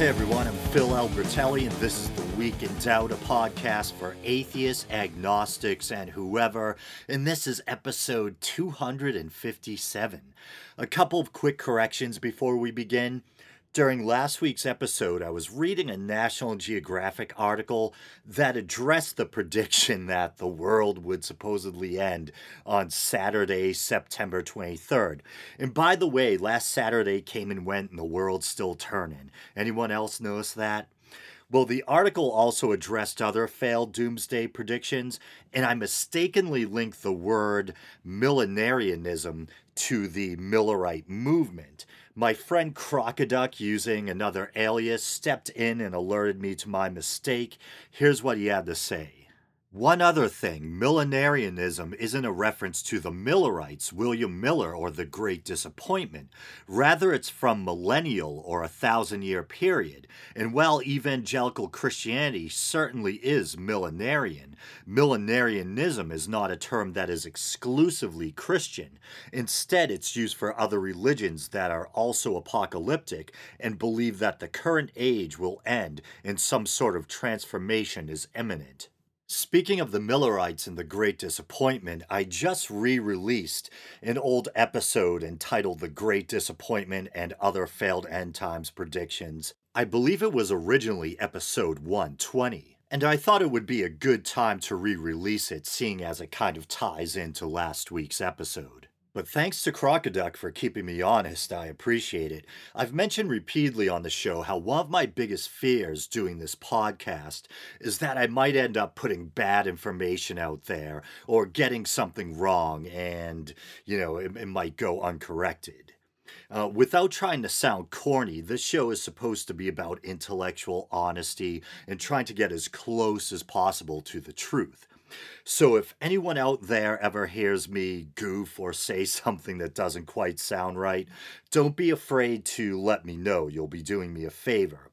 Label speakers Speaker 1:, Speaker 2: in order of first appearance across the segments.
Speaker 1: Hey everyone, I'm Phil Albertelli, and this is the Week in Doubt, a podcast for atheists, agnostics, and whoever. And this is episode 257. A couple of quick corrections before we begin. During last week's episode, I was reading a National Geographic article that addressed the prediction that the world would supposedly end on Saturday, September 23rd. And by the way, last Saturday came and went and the world's still turning. Anyone else notice that? Well, the article also addressed other failed doomsday predictions, and I mistakenly linked the word millenarianism to the Millerite movement. My friend Crocoduck, using another alias, stepped in and alerted me to my mistake. Here's what he had to say. One other thing millenarianism isn't a reference to the Millerites, William Miller, or the Great Disappointment. Rather, it's from millennial or a thousand year period. And while evangelical Christianity certainly is millenarian, millenarianism is not a term that is exclusively Christian. Instead, it's used for other religions that are also apocalyptic and believe that the current age will end and some sort of transformation is imminent. Speaking of the Millerites and the Great Disappointment, I just re released an old episode entitled The Great Disappointment and Other Failed End Times Predictions. I believe it was originally episode 120, and I thought it would be a good time to re release it, seeing as it kind of ties into last week's episode. But thanks to Crocoduck for keeping me honest, I appreciate it. I've mentioned repeatedly on the show how one of my biggest fears doing this podcast is that I might end up putting bad information out there or getting something wrong and, you know, it, it might go uncorrected. Uh, without trying to sound corny, this show is supposed to be about intellectual honesty and trying to get as close as possible to the truth. So if anyone out there ever hears me goof or say something that doesn't quite sound right, don't be afraid to let me know. You'll be doing me a favor.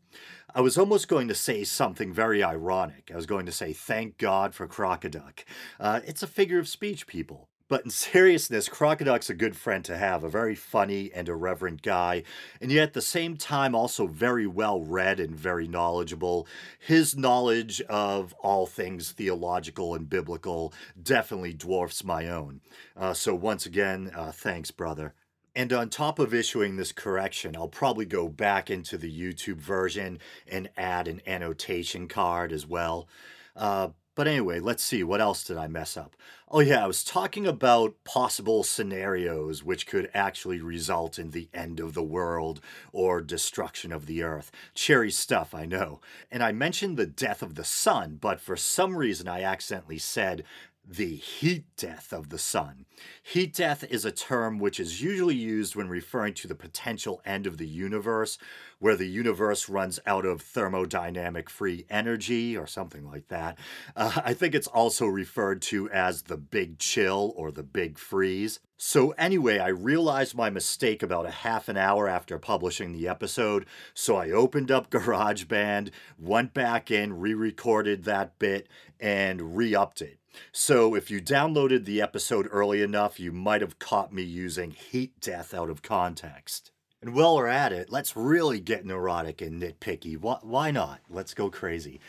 Speaker 1: I was almost going to say something very ironic. I was going to say, thank God for Crocoduck. Uh, it's a figure of speech, people. But in seriousness, Crocoduck's a good friend to have, a very funny and irreverent guy, and yet at the same time also very well read and very knowledgeable. His knowledge of all things theological and biblical definitely dwarfs my own. Uh, so once again, uh, thanks, brother. And on top of issuing this correction, I'll probably go back into the YouTube version and add an annotation card as well. Uh, but anyway, let's see, what else did I mess up? Oh, yeah, I was talking about possible scenarios which could actually result in the end of the world or destruction of the earth. Cherry stuff, I know. And I mentioned the death of the sun, but for some reason I accidentally said the heat death of the sun. Heat death is a term which is usually used when referring to the potential end of the universe, where the universe runs out of thermodynamic free energy or something like that. Uh, I think it's also referred to as the big chill or the big freeze. So, anyway, I realized my mistake about a half an hour after publishing the episode. So, I opened up GarageBand, went back in, re recorded that bit, and re upped it. So, if you downloaded the episode early enough, you might have caught me using heat death out of context. And while we're at it, let's really get neurotic and nitpicky. Why, not? Let's go crazy.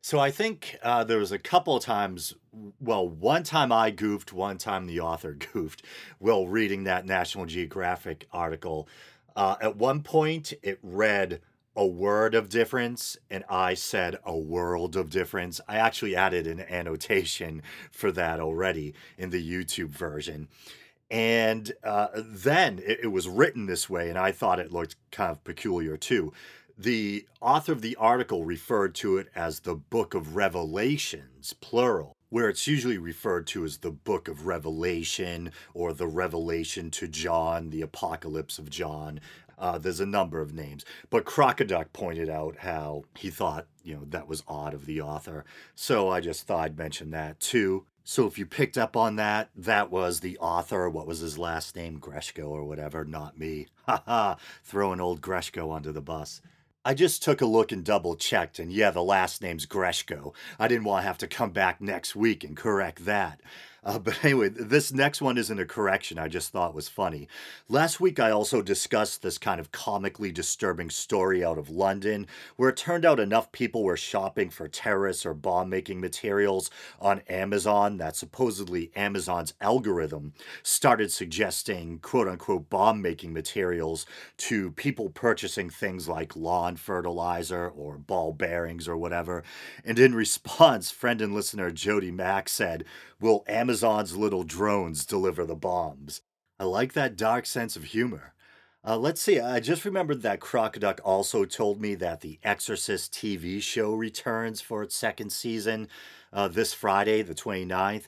Speaker 1: So I think uh, there was a couple of times, well, one time I goofed, one time the author goofed while reading that National Geographic article. Uh, at one point, it read a word of difference, and I said a world of difference. I actually added an annotation for that already in the YouTube version. And uh, then it, it was written this way, and I thought it looked kind of peculiar too. The author of the article referred to it as the Book of Revelations, plural, where it's usually referred to as the Book of Revelation or the Revelation to John, the Apocalypse of John. Uh, there's a number of names. But Crocoduck pointed out how he thought, you know, that was odd of the author. So I just thought I'd mention that too. So if you picked up on that, that was the author. What was his last name? Greshko or whatever, not me. Ha ha, throwing old Greshko under the bus. I just took a look and double checked, and yeah, the last name's Greshko. I didn't want to have to come back next week and correct that. Uh, but anyway, this next one isn't a correction. I just thought was funny. Last week, I also discussed this kind of comically disturbing story out of London where it turned out enough people were shopping for terrorists or bomb making materials on Amazon that supposedly Amazon's algorithm started suggesting quote unquote bomb making materials to people purchasing things like lawn fertilizer or ball bearings or whatever. And in response, friend and listener Jody Mack said, Will Amazon's little drones deliver the bombs? I like that dark sense of humor. Uh, let's see, I just remembered that Crocoduck also told me that the Exorcist TV show returns for its second season uh, this Friday, the 29th.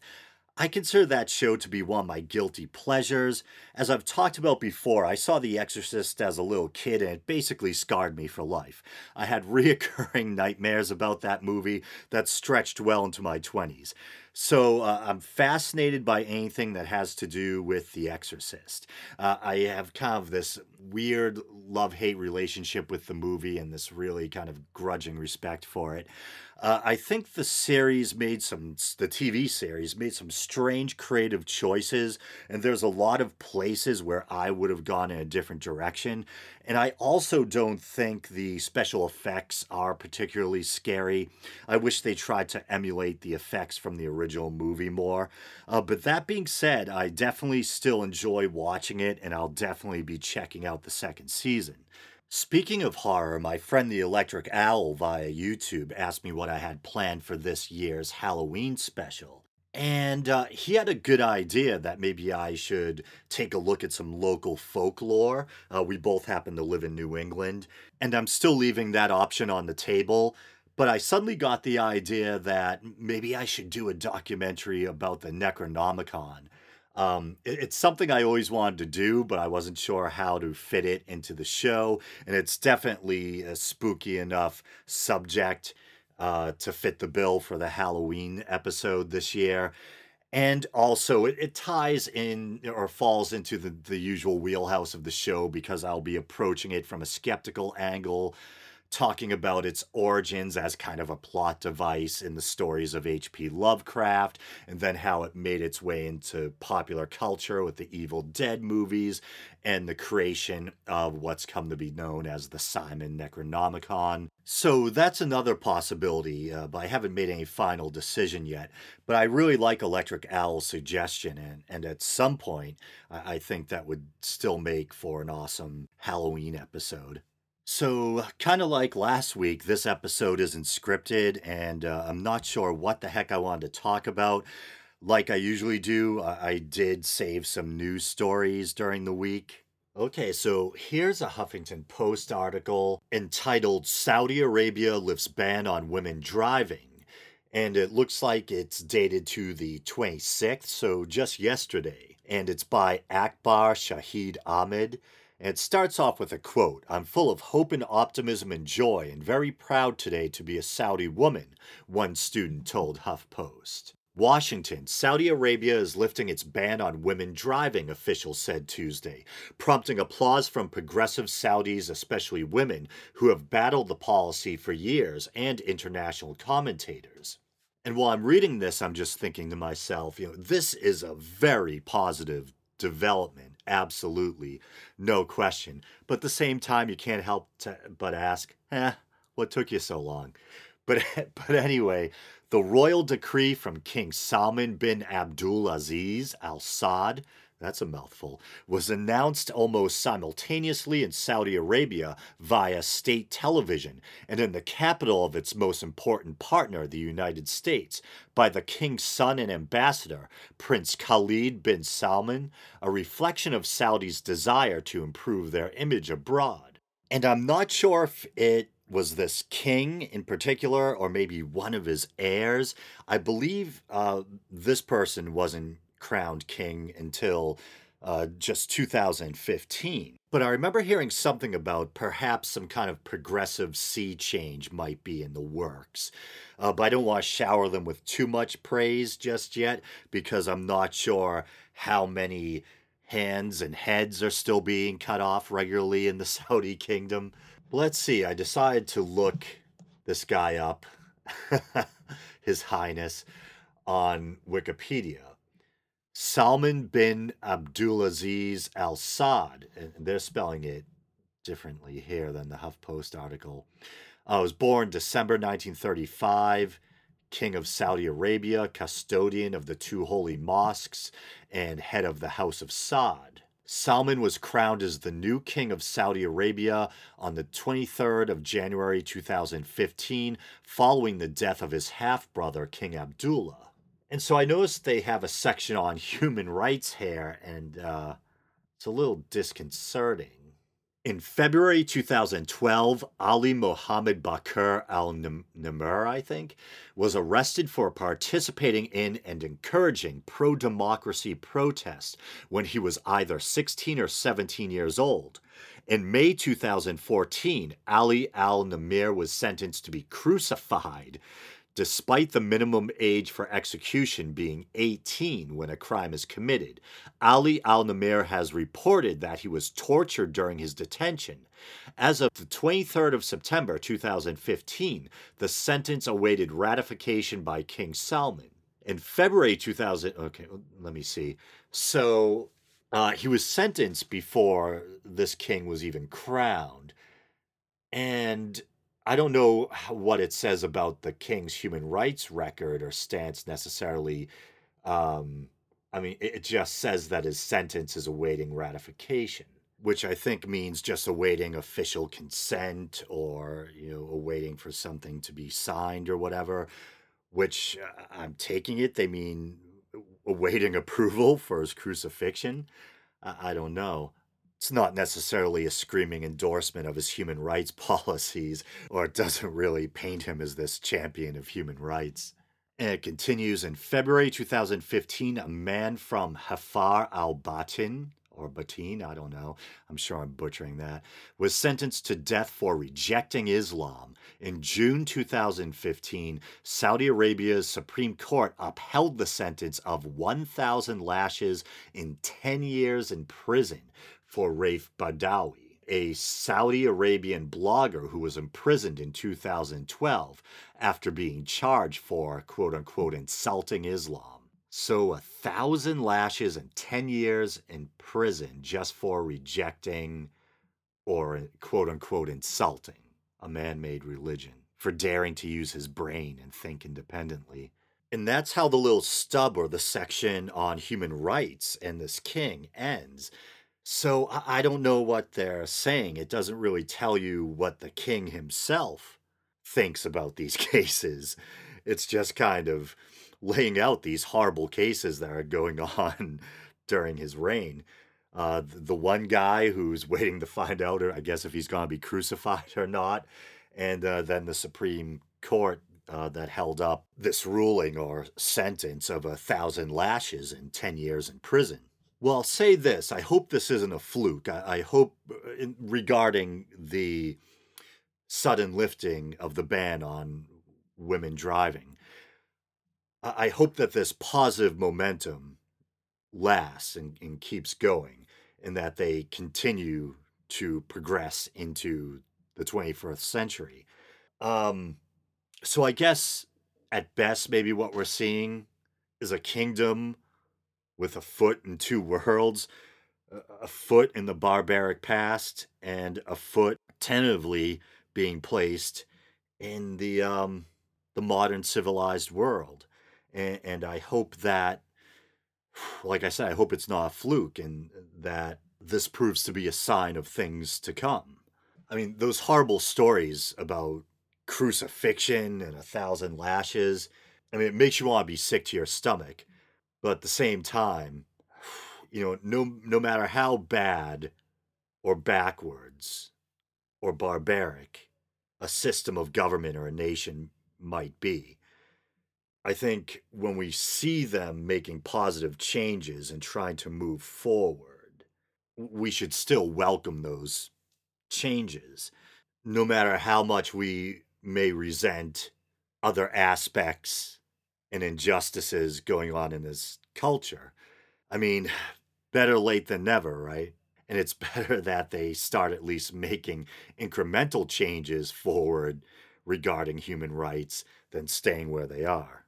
Speaker 1: I consider that show to be one of my guilty pleasures. As I've talked about before, I saw The Exorcist as a little kid and it basically scarred me for life. I had reoccurring nightmares about that movie that stretched well into my 20s. So uh, I'm fascinated by anything that has to do with The Exorcist. Uh, I have kind of this weird love hate relationship with the movie and this really kind of grudging respect for it. Uh, I think the series made some, the TV series made some strange creative choices, and there's a lot of places where I would have gone in a different direction. And I also don't think the special effects are particularly scary. I wish they tried to emulate the effects from the original movie more. Uh, but that being said, I definitely still enjoy watching it, and I'll definitely be checking out the second season. Speaking of horror, my friend the Electric Owl via YouTube asked me what I had planned for this year's Halloween special. And uh, he had a good idea that maybe I should take a look at some local folklore. Uh, we both happen to live in New England, and I'm still leaving that option on the table. But I suddenly got the idea that maybe I should do a documentary about the Necronomicon. Um, it- it's something I always wanted to do, but I wasn't sure how to fit it into the show. And it's definitely a spooky enough subject uh, to fit the bill for the Halloween episode this year. And also, it, it ties in or falls into the, the usual wheelhouse of the show because I'll be approaching it from a skeptical angle talking about its origins as kind of a plot device in the stories of H.P. Lovecraft, and then how it made its way into popular culture with the Evil Dead movies, and the creation of what's come to be known as the Simon Necronomicon. So that's another possibility, uh, but I haven't made any final decision yet. But I really like Electric Owl's suggestion, and, and at some point, I, I think that would still make for an awesome Halloween episode. So, kind of like last week, this episode isn't scripted, and uh, I'm not sure what the heck I wanted to talk about. Like I usually do, I, I did save some news stories during the week. Okay, so here's a Huffington Post article entitled Saudi Arabia Lifts Ban on Women Driving. And it looks like it's dated to the 26th, so just yesterday. And it's by Akbar Shahid Ahmed. And it starts off with a quote I'm full of hope and optimism and joy, and very proud today to be a Saudi woman, one student told HuffPost. Washington, Saudi Arabia is lifting its ban on women driving, officials said Tuesday, prompting applause from progressive Saudis, especially women, who have battled the policy for years, and international commentators. And while I'm reading this, I'm just thinking to myself, you know, this is a very positive development, absolutely, no question. But at the same time, you can't help to, but ask, eh, what took you so long? But, but anyway, the royal decree from King Salman bin Abdul Aziz Al Saud, that's a mouthful, was announced almost simultaneously in Saudi Arabia via state television and in the capital of its most important partner, the United States, by the king's son and ambassador, Prince Khalid bin Salman, a reflection of Saudi's desire to improve their image abroad. And I'm not sure if it was this king in particular, or maybe one of his heirs. I believe uh, this person wasn't crowned king until uh, just 2015. But I remember hearing something about perhaps some kind of progressive sea change might be in the works. Uh, but I don't want to shower them with too much praise just yet because I'm not sure how many hands and heads are still being cut off regularly in the Saudi kingdom. Let's see, I decided to look this guy up, His Highness, on Wikipedia. Salman bin Abdulaziz Al Saud, they're spelling it differently here than the HuffPost article, uh, was born December 1935, king of Saudi Arabia, custodian of the two holy mosques, and head of the House of Saud. Salman was crowned as the new king of Saudi Arabia on the 23rd of January 2015, following the death of his half brother, King Abdullah. And so I noticed they have a section on human rights here, and uh, it's a little disconcerting. In February 2012, Ali Mohammed Bakr al Nimr, I think, was arrested for participating in and encouraging pro democracy protests when he was either 16 or 17 years old. In May 2014, Ali al Namir was sentenced to be crucified despite the minimum age for execution being 18 when a crime is committed. Ali al Nimr has reported that he was tortured during his detention. As of the 23rd of September 2015, the sentence awaited ratification by King Salman. In February 2000, okay, let me see. So uh, he was sentenced before this king was even crowned. And I don't know what it says about the king's human rights record or stance necessarily. Um, I mean, it just says that his sentence is awaiting ratification, which I think means just awaiting official consent or, you know, awaiting for something to be signed or whatever, which uh, I'm taking it they mean awaiting approval for his crucifixion. I, I don't know it's not necessarily a screaming endorsement of his human rights policies, or it doesn't really paint him as this champion of human rights. And it continues in February 2015, a man from Hafar al Batin, or Batin, I don't know, I'm sure I'm butchering that, was sentenced to death for rejecting Islam. In June 2015, Saudi Arabia's Supreme Court upheld the sentence of 1,000 lashes in 10 years in prison for Raif Badawi, a Saudi Arabian blogger who was imprisoned in 2012 after being charged for quote unquote insulting Islam. So, a thousand lashes and 10 years in prison just for rejecting or quote unquote insulting a man made religion, for daring to use his brain and think independently. And that's how the little stub or the section on human rights and this king ends. So I don't know what they're saying. It doesn't really tell you what the king himself thinks about these cases. It's just kind of laying out these horrible cases that are going on during his reign. Uh, the one guy who's waiting to find out, I guess, if he's going to be crucified or not, and uh, then the Supreme Court uh, that held up this ruling or sentence of a thousand lashes and 10 years in prison. Well, I'll say this. I hope this isn't a fluke. I, I hope, uh, in, regarding the sudden lifting of the ban on women driving, I, I hope that this positive momentum lasts and, and keeps going and that they continue to progress into the 21st century. Um, so I guess at best, maybe what we're seeing is a kingdom with a foot in two worlds, a foot in the barbaric past and a foot tentatively being placed in the um, the modern civilized world. And, and I hope that, like I said, I hope it's not a fluke and that this proves to be a sign of things to come. I mean, those horrible stories about crucifixion and a thousand lashes. I mean, it makes you want to be sick to your stomach. But at the same time, you know, no no matter how bad or backwards or barbaric a system of government or a nation might be, I think when we see them making positive changes and trying to move forward, we should still welcome those changes, no matter how much we may resent other aspects and injustices going on in this culture. I mean, better late than never, right? And it's better that they start at least making incremental changes forward regarding human rights than staying where they are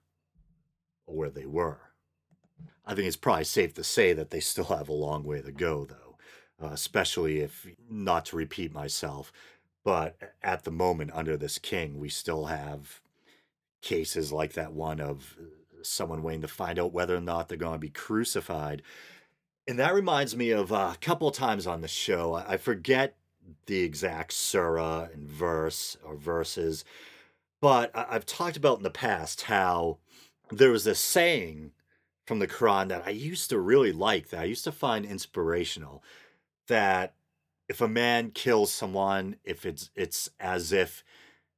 Speaker 1: or where they were. I think it's probably safe to say that they still have a long way to go, though, uh, especially if, not to repeat myself, but at the moment under this king, we still have cases like that one of uh, someone waiting to find out whether or not they're going to be crucified. And that reminds me of uh, a couple times on the show. I forget the exact surah and verse or verses, but I've talked about in the past how there was this saying from the Quran that I used to really like, that I used to find inspirational, that if a man kills someone, if it's it's as if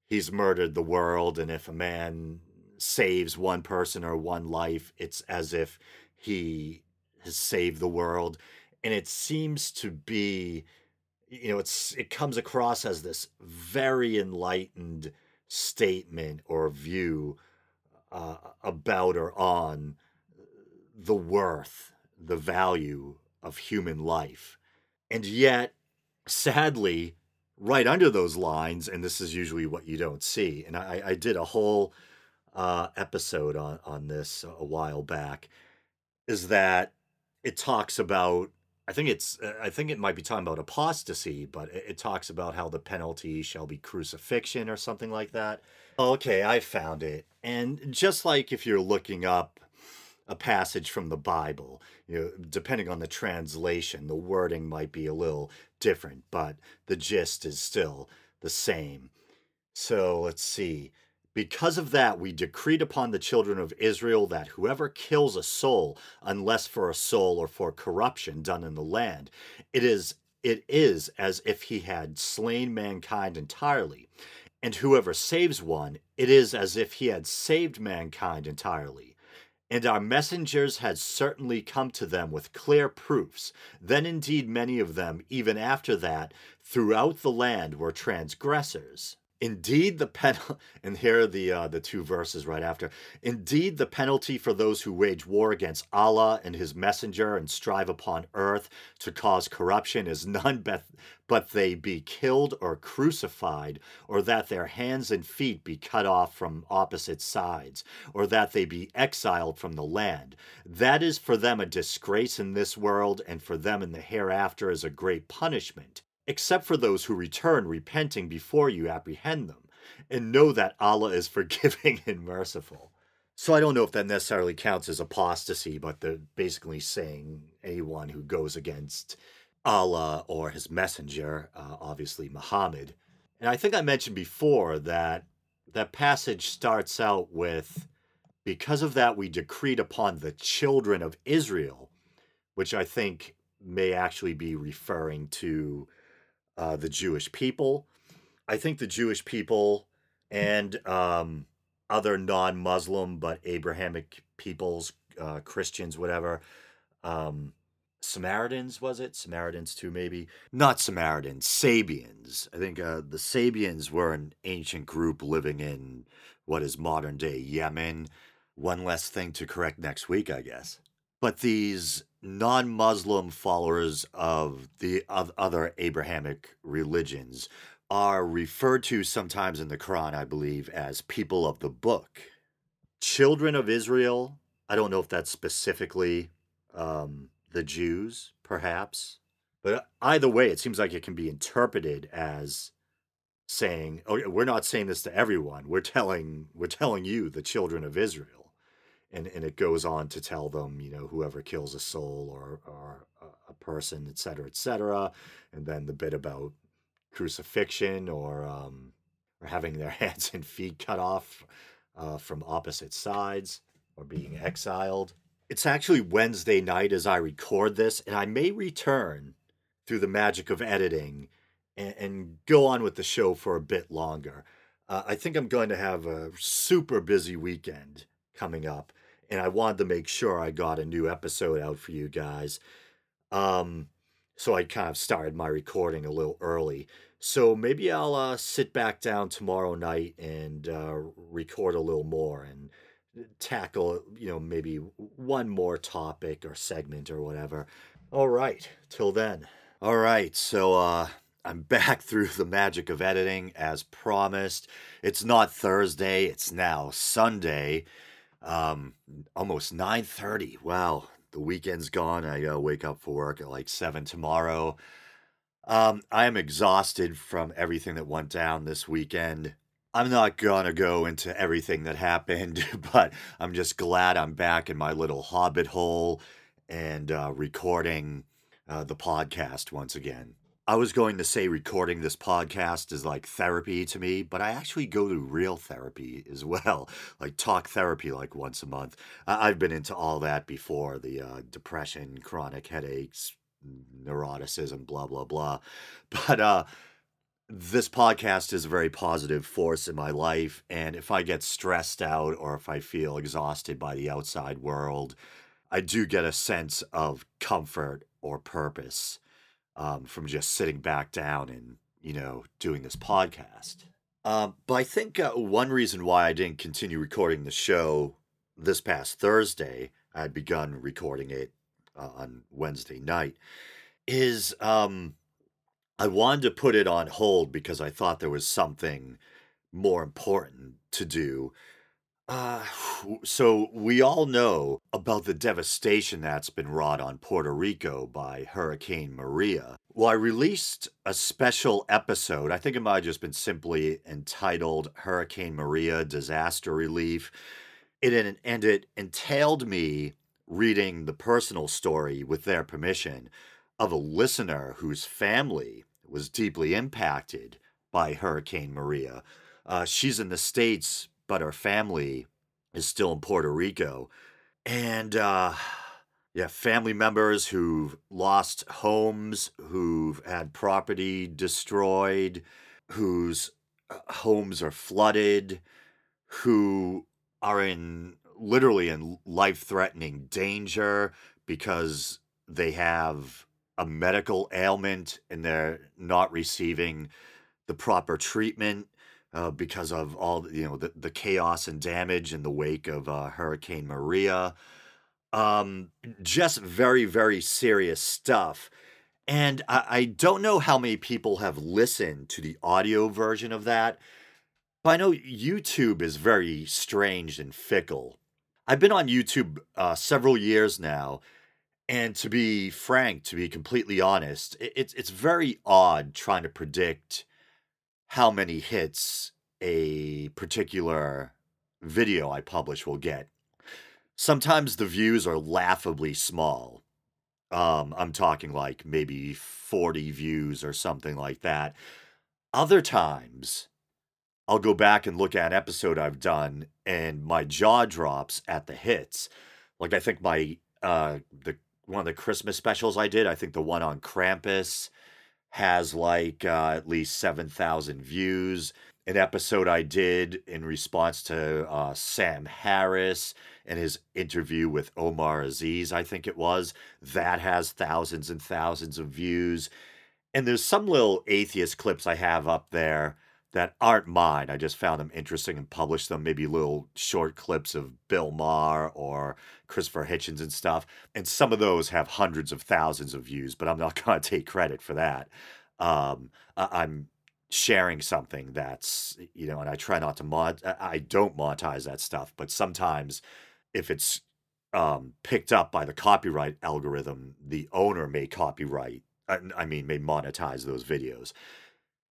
Speaker 1: he's murdered the world, and if a man saves one person or one life, it's as if he has saved the world. And it seems to be, you know, it's it comes across as this very enlightened statement or view uh, about or on the worth, the value of human life. And yet, sadly, right under those lines, and this is usually what you don't see, and I, I did a whole uh, episode on, on this a while back, is that it talks about I think it's uh, I think it might be talking about apostasy, but it, it, talks about how the penalty shall be crucifixion or something like that. Okay, I found it. And just like if you're looking up a passage from the Bible. You know, depending on the translation, the wording might be a little different, but the gist is still the same. So let's see. Because of that, we decreed upon the children of Israel that whoever kills a soul, unless for a soul or for corruption done in the land, it is it is as if he had slain mankind entirely. And whoever saves one, it is as if he had saved mankind entirely. And our messengers had certainly come to them with clear proofs. Then indeed many of them, even after that, throughout the land were transgressors. Indeed, the penalty, and here are the uh, the two verses right after. Indeed, the penalty for those who wage war against Allah and His Messenger and strive upon earth to cause corruption is none but, but they be killed or crucified, or that their hands and feet be cut off from opposite sides, or that they be exiled from the land. That is for them a disgrace in this world, and for them in the hereafter is a great punishment except for those who return repenting before you apprehend them, and know that Allah is forgiving and merciful. So I don't know if that necessarily counts as apostasy, but they're basically saying anyone who goes against Allah or his messenger, uh, obviously Muhammad. And I think I mentioned before that that passage starts out with, because of that we decreed upon the children of Israel, which I think may actually be referring to uh, the Jewish people. I think the Jewish people and um, other non Muslim but Abrahamic peoples, uh, Christians, whatever, um, Samaritans, was it? Samaritans too, maybe? Not Samaritans, Sabians. I think uh, the Sabians were an ancient group living in what is modern day Yemen. One less thing to correct next week, I guess. But these non Muslim followers of the of other Abrahamic religions are referred to sometimes in the Quran, I believe, as people of the book. Children of Israel, I don't know if that's specifically um, the Jews, perhaps. But either way, it seems like it can be interpreted as saying, "Oh, we're not saying this to everyone. We're telling, we're telling you, the children of Israel." and and it goes on to tell them, you know, whoever kills a soul or or a person, et cetera, et cetera, and then the bit about crucifixion or um, or having their hands and feet cut off uh, from opposite sides or being exiled. It's actually Wednesday night as I record this, and I may return through the magic of editing and, and go on with the show for a bit longer. Uh, I think I'm going to have a super busy weekend coming up and I wanted to make sure I got a new episode out for you guys. Um, so I kind of started my recording a little early. So maybe I'll uh, sit back down tomorrow night and uh, record a little more and tackle, you know, maybe one more topic or segment or whatever. All right, till then. All right, so uh, I'm back through the magic of editing as promised. It's not Thursday, it's now Sunday um, almost 9.30 wow The weekend's gone. I gotta wake up for work at like seven tomorrow. Um, I am exhausted from everything that went down this weekend. I'm not gonna go into everything that happened, but I'm just glad I'm back in my little hobbit hole and uh, recording uh, the podcast once again. I was going to say recording this podcast is like therapy to me, but I actually go to real therapy as well, like talk therapy like once a month. I- I've been into all that before the uh, depression, chronic headaches, neuroticism, blah, blah, blah. But uh, this podcast is a very positive force in my life. And if I get stressed out or if I feel exhausted by the outside world, I do get a sense of comfort or purpose um, from just sitting back down and, you know, doing this podcast. Um, but I think uh, one reason why I didn't continue recording the show this past Thursday, I had begun recording it uh, on Wednesday night, is um, I wanted to put it on hold because I thought there was something more important to do uh, so we all know about the devastation that's been wrought on Puerto Rico by Hurricane Maria. Well, I released a special episode. I think it might have just been simply entitled Hurricane Maria Disaster Relief. It and it entailed me reading the personal story with their permission of a listener whose family was deeply impacted by Hurricane Maria. Uh, she's in the States but her family is still in Puerto Rico. And uh, yeah, family members who've lost homes, who've had property destroyed, whose uh, homes are flooded, who are in literally in life threatening danger because they have a medical ailment and they're not receiving the proper treatment uh, because of all you know the, the chaos and damage in the wake of uh, Hurricane Maria. Um, just very very serious stuff. And I, I don't know how many people have listened to the audio version of that, but I know YouTube is very strange and fickle. I've been on YouTube uh, several years now, and to be frank, to be completely honest, it's it's very odd trying to predict how many hits a particular video I publish will get. Sometimes the views are laughably small. Um, I'm talking like maybe 40 views or something like that. Other times, I'll go back and look at an episode I've done and my jaw drops at the hits. Like I think my uh the one of the Christmas specials I did, I think the one on Krampus has like uh, at least 7,000 views. An episode I did in response to uh, Sam Harris and his interview with Omar Aziz, I think it was, that has thousands and thousands of views. And there's some little atheist clips I have up there that aren't mine. I just found them interesting and published them, maybe little short clips of Bill Maher or Christopher Hitchens and stuff. And some of those have hundreds of thousands of views, but I'm not going to take credit for that. Um, I'm sharing something that's, you know, and I try not to mod, I don't monetize that stuff, but sometimes if it's um, picked up by the copyright algorithm, the owner may copyright, I mean, may monetize those videos.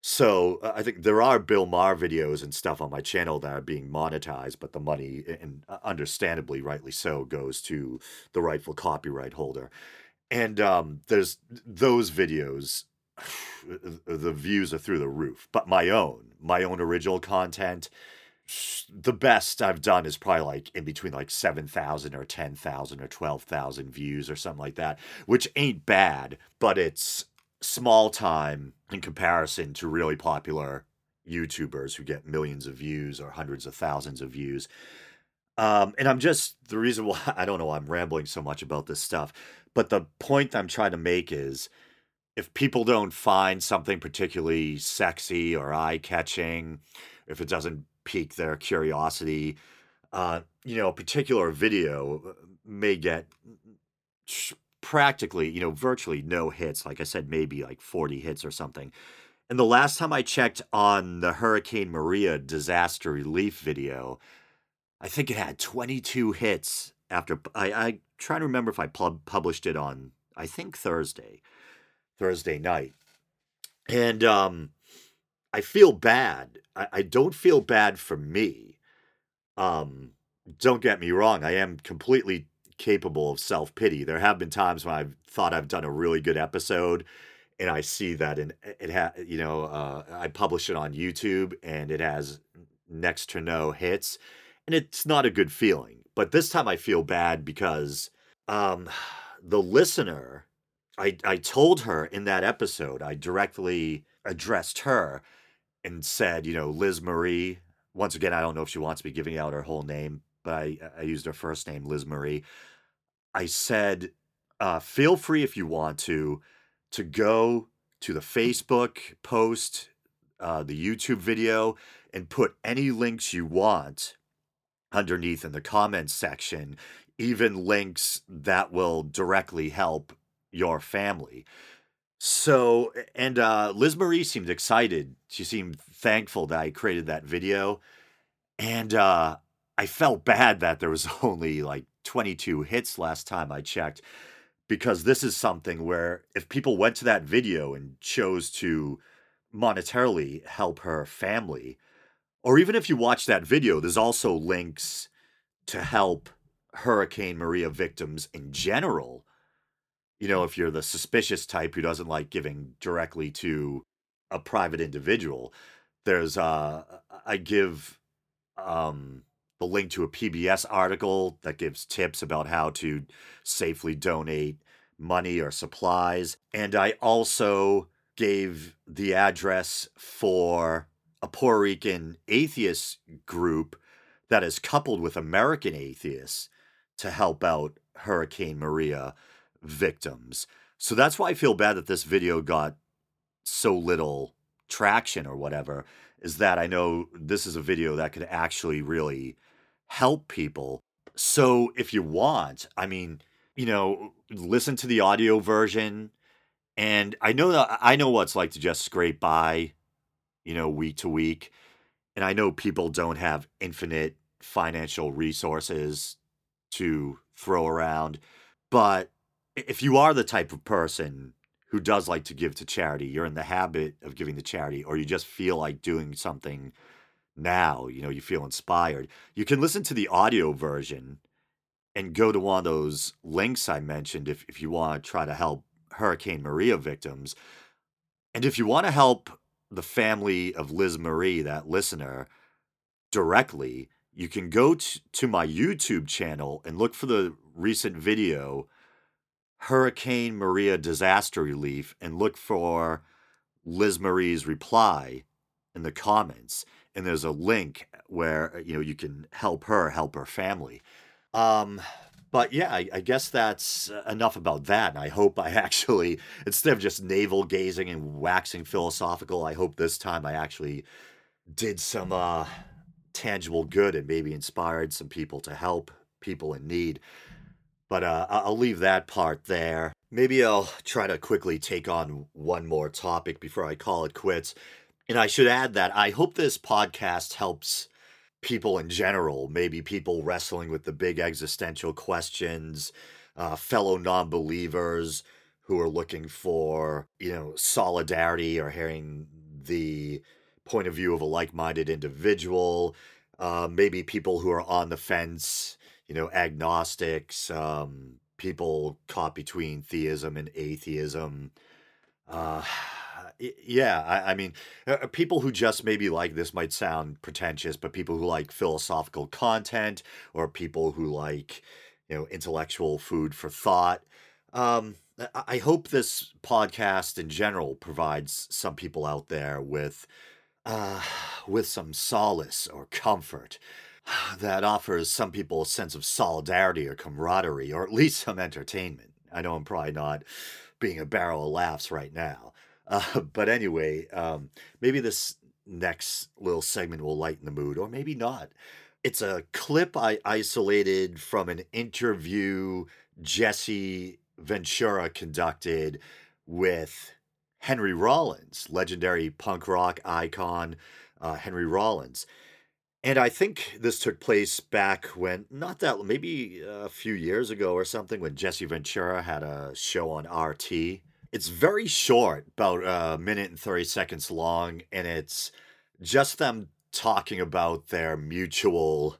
Speaker 1: So uh, I think there are Bill Maher videos and stuff on my channel that are being monetized, but the money, and uh, understandably, rightly so, goes to the rightful copyright holder. And um, there's those videos, the views are through the roof. But my own, my own original content, the best I've done is probably like in between like 7,000 or 10,000 or 12,000 views or something like that, which ain't bad, but it's small time in comparison to really popular YouTubers who get millions of views or hundreds of thousands of views. Um, and I'm just the reason why I don't know why I'm rambling so much about this stuff, but the point I'm trying to make is if people don't find something particularly sexy or eye catching, if it doesn't pique their curiosity, uh, you know, a particular video uh, may get practically, you know, virtually no hits. Like I said, maybe like 40 hits or something. And the last time I checked on the Hurricane Maria disaster relief video, I think it had 22 hits after I, I trying to remember if I pub- published it on, I think Thursday, Thursday night. And um, I feel bad. I, I don't feel bad for me. Um, don't get me wrong. I am completely capable of self pity. There have been times when I've thought I've done a really good episode and I see that and it had you know uh, I publish it on YouTube and it has next to no hits and it's not a good feeling. But this time I feel bad because um, the listener I I told her in that episode I directly addressed her and said you know Liz Marie once again I don't know if she wants me giving out her whole name but I, I used her first name Liz Marie. I said uh, feel free if you want to to go to the Facebook post, uh, the YouTube video, and put any links you want underneath in the comments section, even links that will directly help your family. So, and uh, Liz Marie seemed excited. She seemed thankful that I created that video. And uh, I felt bad that there was only like 22 hits last time I checked because this is something where if people went to that video and chose to monetarily help her family, or even if you watch that video, there's also links to help Hurricane Maria victims in general. You know, if you're the suspicious type who doesn't like giving directly to a private individual, there's uh I give um the link to a PBS article that gives tips about how to safely donate money or supplies. And I also gave the address for a Puerto Rican atheist group that is coupled with American atheists to help out Hurricane Maria victims. So that's why I feel bad that this video got so little traction or whatever, is that I know this is a video that could actually really help people. So if you want, I mean, you know, listen to the audio version. And I know that I know what it's like to just scrape by, you know, week to week. And I know people don't have infinite financial resources to throw around. But if you are the type of person who does like to give to charity, you're in the habit of giving to charity, or you just feel like doing something now, you know, you feel inspired, you can listen to the audio version and go to one of those links I mentioned if, if you want to try to help Hurricane Maria victims. And if you want to help the family of Liz Marie, that listener, directly, you can go t- to my YouTube channel and look for the recent video, Hurricane Maria Disaster Relief, and look for Liz Marie's reply in the comments. And there's a link where you know you can help her help her family. Um, but yeah, I, I guess that's enough about that. And I hope I actually, instead of just navel gazing and waxing philosophical, I hope this time I actually did some uh, tangible good and maybe inspired some people to help people in need. But uh, I'll leave that part there. Maybe I'll try to quickly take on one more topic before I call it quits. And I should add that I hope this podcast helps people in general, maybe people wrestling with the big existential questions, uh, fellow non believers who are looking for, you know, solidarity or hearing the point of view of a like minded individual, uh, maybe people who are on the fence, you know, agnostics, um, people caught between theism and atheism. Uh, yeah, I, I mean, uh, uh, people who just maybe like this might sound pretentious, but people who like philosophical content or people who like, you know, intellectual food for thought. Um, I, I hope this podcast in general provides some people out there with, uh, with some solace or comfort that offers some people a sense of solidarity or camaraderie, or at least some entertainment. I know I'm probably not being a barrel of laughs right now. Uh, but anyway, um, maybe this next little segment will lighten the mood, or maybe not. It's a clip I isolated from an interview Jesse Ventura conducted with Henry Rollins, legendary punk rock icon uh, Henry Rollins. And I think this took place back when, not that, maybe a few years ago or something, when Jesse Ventura had a show on RT. It's very short, about a minute and 30 seconds long, and it's just them talking about their mutual,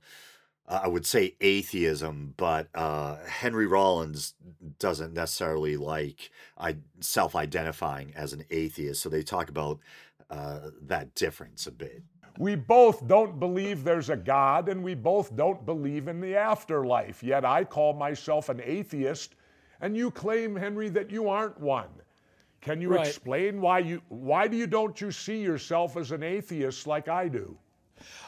Speaker 1: uh, I would say atheism, but uh, Henry Rollins doesn't necessarily like I, self identifying as an atheist. So they talk about uh, that difference a bit.
Speaker 2: We both don't believe there's a God and we both don't believe in the afterlife. Yet I call myself an atheist and you claim, Henry, that you aren't one. Can you right. explain why you why do you don't you see yourself as an atheist like I do?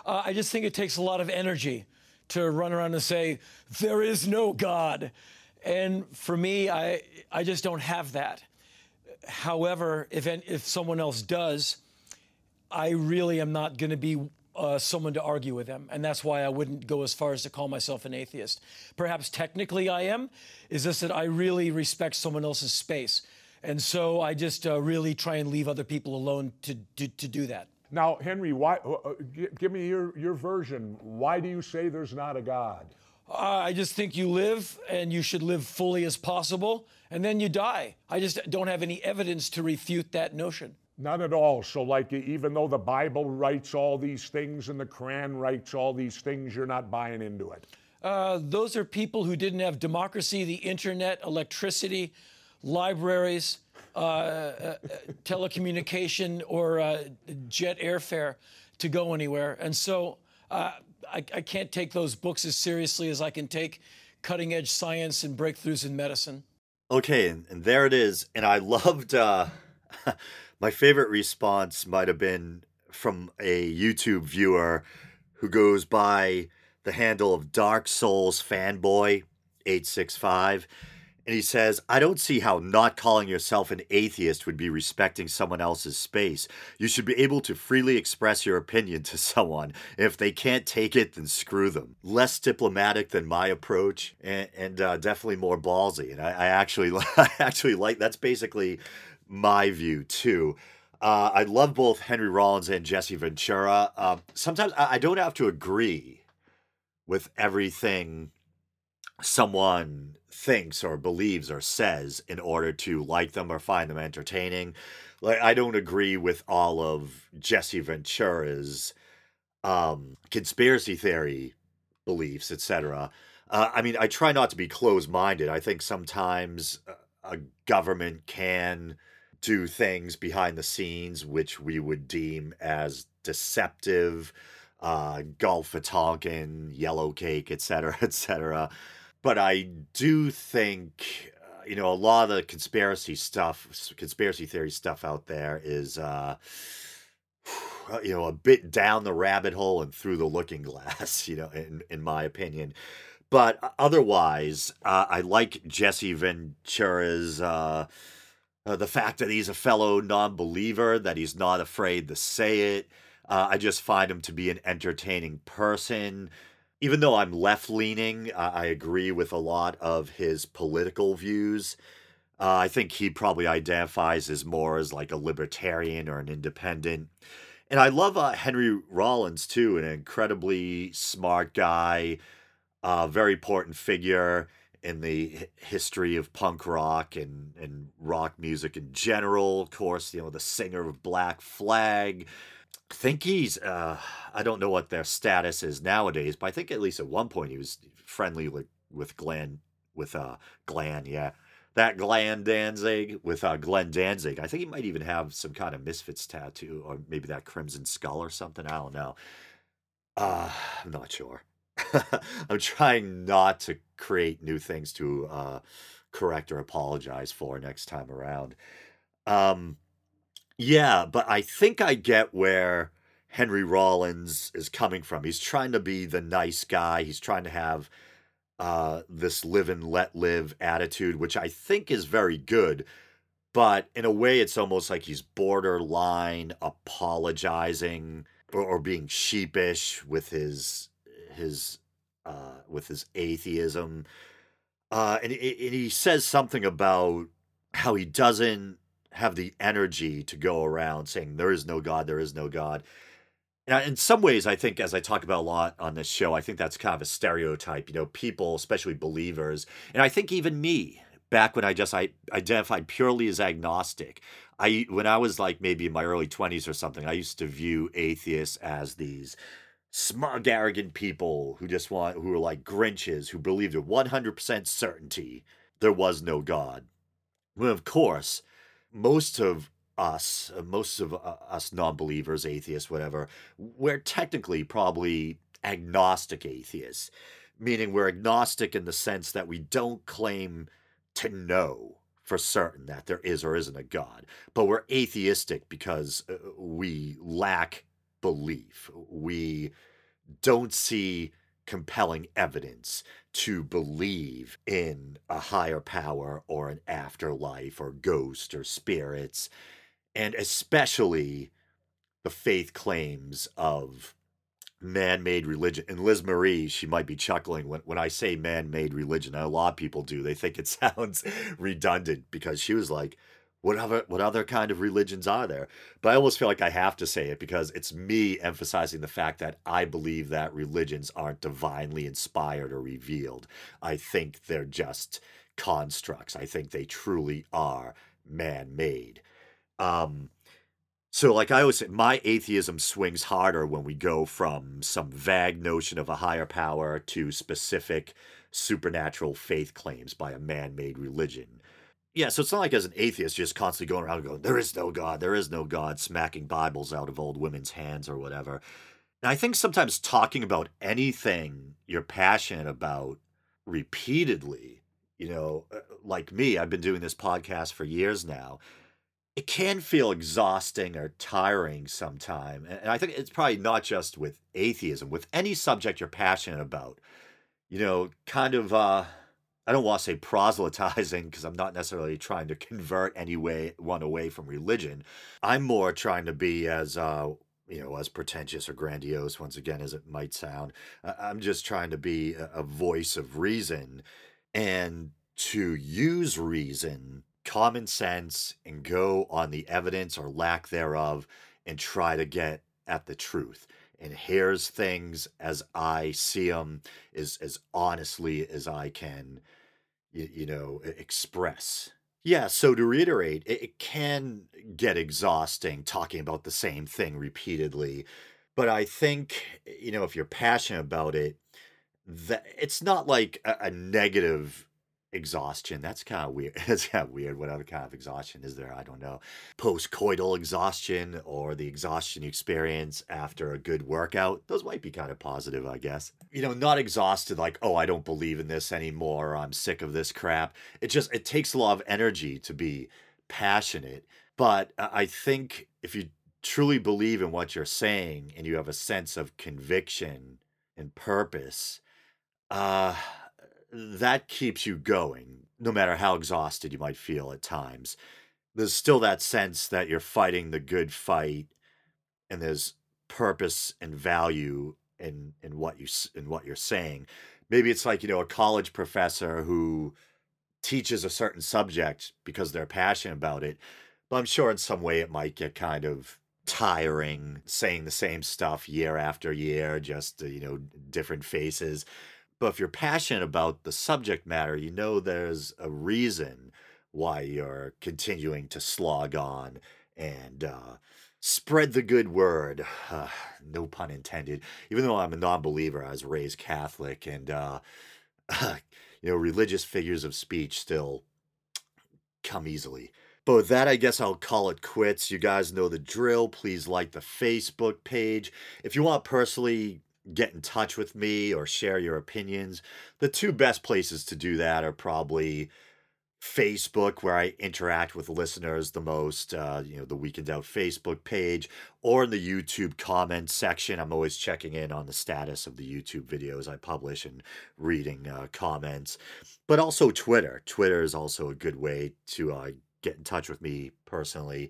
Speaker 3: Uh, I just think it takes a lot of energy to run around and say there is no God, and for me, I I just don't have that. However, if if someone else does, I really am not going to be uh, someone to argue with them, and that's why I wouldn't go as far as to call myself an atheist. Perhaps technically I am. Is this that I really respect someone else's space? And so I just uh, really try and leave other people alone to, to, to do that.
Speaker 2: Now, Henry, why, uh, uh give me your, your version. Why do you say there's not a God?
Speaker 3: Uh, I just think you live and you should live fully as possible, and then you die. I just don't have any evidence to refute that notion.
Speaker 2: Not at all. So, like, even though the Bible writes all these things and the Quran writes all these things, you're not buying into it.
Speaker 3: Uh, those are people who didn't have democracy, the internet, electricity, libraries, uh, uh, telecommunication, or uh, jet airfare to go anywhere. And so uh, I, I, can't take those books as seriously as I can take cutting edge science and breakthroughs in medicine.
Speaker 1: Okay, and, and there it is. And I loved uh, my favorite response, might have been from a YouTube viewer who goes by the handle of Dark Souls Fanboy 865 and he says, I don't see how not calling yourself an atheist would be respecting someone else's space. You should be able to freely express your opinion to someone. If they can't take it, then screw them. Less diplomatic than my approach, and, and uh, definitely more ballsy. And I, I actually, I actually like that's basically my view too. Uh, I love both Henry Rollins and Jesse Ventura. Uh, sometimes I, I don't have to agree with everything someone thinks or believes or says in order to like them or find them entertaining. Like I don't agree with all of Jesse Ventura's um, conspiracy theory beliefs, etc. Uh, I mean, I try not to be closed-minded. I think sometimes a government can do things behind the scenes which we would deem as deceptive, uh, Gulf of Tonkin, yellow cake, etc., etc but I do think uh, you know a lot of the conspiracy stuff, conspiracy theory stuff out there is uh, you know a bit down the rabbit hole and through the looking glass. You know, in in my opinion. But otherwise, uh, I like Jesse Ventura's. Uh, uh, the fact that he's a fellow non-believer, that he's not afraid to say it. Uh, I just find him to be an entertaining person even though I'm left leaning, uh, I agree with a lot of his political views. Uh, I think he probably identifies as more as like a libertarian or an independent. And I love uh, Henry Rollins too, an incredibly smart guy, uh, very important figure in the history of punk rock and, and rock music in general. Of course, you know, the singer of Black Flag, think he's uh I don't know what their status is nowadays, but I think at least at one point he was friendly with with Glenn with uh Glenn, yeah. That Glenn Danzig with uh Glenn Danzig. I think he might even have some kind of Misfits tattoo or maybe that Crimson Skull or something. I don't know. Uh I'm not sure. I'm trying not to create new things to uh correct or apologize for next time around. Um yeah, but I think I get where Henry Rollins is coming from. He's trying to be the nice guy. He's trying to have uh, this live and let live attitude, which I think is very good. But in a way, it's almost like he's borderline apologizing or, or being sheepish with his his uh, with his atheism. Uh, and, and he says something about how he doesn't have the energy to go around saying there is no God, there is no God. Now, in some ways, I think, as I talk about a lot on this show, I think that's kind of a stereotype. You know, people, especially believers, and I think even me, back when I just I identified purely as agnostic, I when I was like maybe in my early twenties or something, I used to view atheists as these smug, arrogant people who just want who were like Grinches who believed with one hundred percent certainty there was no God. Well, of course, most of us, uh, most of uh, us non believers, atheists, whatever, we're technically probably agnostic atheists, meaning we're agnostic in the sense that we don't claim to know for certain that there is or isn't a God, but we're atheistic because uh, we lack belief. We don't see compelling evidence to believe in a higher power or an afterlife or ghost or spirits and especially the faith claims of man-made religion. And liz marie she might be chuckling when, when i say man-made religion a lot of people do. They think it sounds redundant because she was like what other what other kind of religions are there? But i almost feel like i have to say it because it's me emphasizing the fact that i believe that religions aren't divinely inspired or revealed. I think they're just constructs. I think they truly are man-made. Um, so, like I always say, my atheism swings harder when we go from some vague notion of a higher power to specific supernatural faith claims by a man made religion. Yeah, so it's not like as an atheist just constantly going around going, there is no God, there is no God, smacking Bibles out of old women's hands or whatever. And I think sometimes talking about anything you're passionate about repeatedly, you know, uh, like me, I've been doing this podcast for years now it can feel exhausting or tiring sometime. And I think it's probably not just with atheism, with any subject you're passionate about. You know, kind of uh I don't want to say proselytizing because I'm not necessarily trying to convert any way one away from religion. I'm more trying to be as uh you know, as pretentious or grandiose once again as it might sound. I'm just trying to be a voice of reason and to use reason common sense and go on the evidence or lack thereof and try to get at the truth and here's things as I see them as as honestly as I can you, you know express. Yeah so to reiterate it, it can get exhausting talking about the same thing repeatedly but I think you know if you're passionate about it that it's not like a, a negative exhaustion. That's kind of weird. That's kind of weird. What other kind of exhaustion is there? I don't know. Post-coital exhaustion or the exhaustion experience after a good workout. Those might be kind of positive, I guess. You know, not exhausted like, oh, I don't believe in this anymore. I'm sick of this crap. It just it takes a lot of energy to be passionate. But I think if you truly believe in what you're saying and you have a sense of conviction and purpose, uh that keeps you going, no matter how exhausted you might feel at times. There's still that sense that you're fighting the good fight, and there's purpose and value in in what you in what you're saying. Maybe it's like you know a college professor who teaches a certain subject because they're passionate about it, but I'm sure in some way it might get kind of tiring saying the same stuff year after year just uh, you know different faces but if you're passionate about the subject matter, you know there's a reason why you're continuing to slog on and uh, spread the good word. Uh, no pun intended. Even though I'm a non believer, I was raised Catholic, and, uh, you know, religious figures of speech still come easily. But with that, I guess I'll call it quits. You guys know the drill. Please like the Facebook page. If you want personally get in touch with me or share your opinions, the two best places to do that are probably Facebook, where I interact with listeners the most, uh, you know, the Week in Doubt Facebook page, or in the YouTube comment section. I'm always checking in on the status of the YouTube videos I publish and reading uh, comments, but also Twitter. Twitter is also a good way to uh, get in touch with me personally.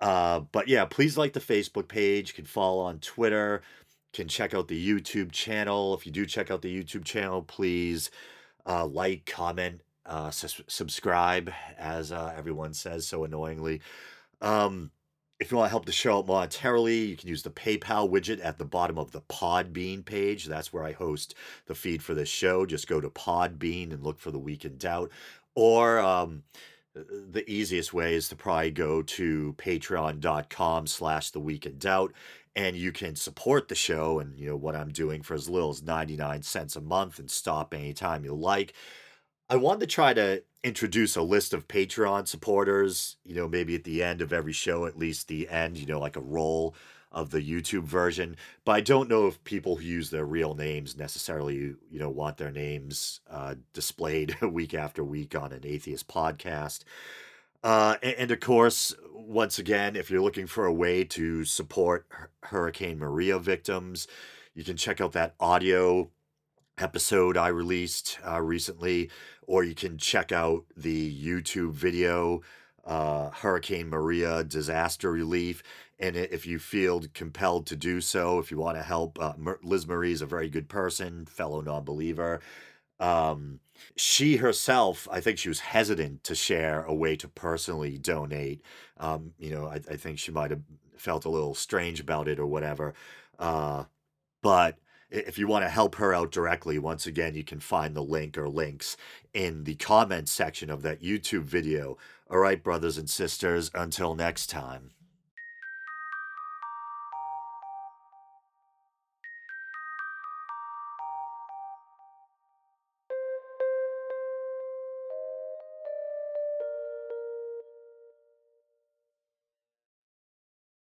Speaker 1: Uh, but yeah, please like the Facebook page. You can follow on Twitter can check out the YouTube channel. If you do check out the YouTube channel, please uh, like, comment, uh, su- subscribe, as uh, everyone says so annoyingly. Um, if you want to help the show out monetarily, you can use the PayPal widget at the bottom of the Podbean page. That's where I host the feed for this show. Just go to Podbean and look for the Week in Doubt. Or um, the easiest way is to probably go to patreon.com slash the week in doubt and you can support the show and you know what i'm doing for as little as 99 cents a month and stop anytime you like. I wanted to try to introduce a list of patreon supporters you know maybe at the end of every show at least the end you know like a roll of the youtube version but i don't know if people who use their real names necessarily you know want their names uh, displayed week after week on an atheist podcast uh, and, and, of course, once again, if you're looking for a way to support Hurricane Maria victims, you can check out that audio episode I released uh, recently, or you can check out the YouTube video, uh, Hurricane Maria Disaster Relief. And if you feel compelled to do so, if you want to help, uh, Liz Marie is a very good person, fellow non believer. Um, she herself, I think she was hesitant to share a way to personally donate. Um, you know, I, I think she might have felt a little strange about it or whatever. Uh, but if you want to help her out directly, once again, you can find the link or links in the comments section of that YouTube video. All right, brothers and sisters, until next time.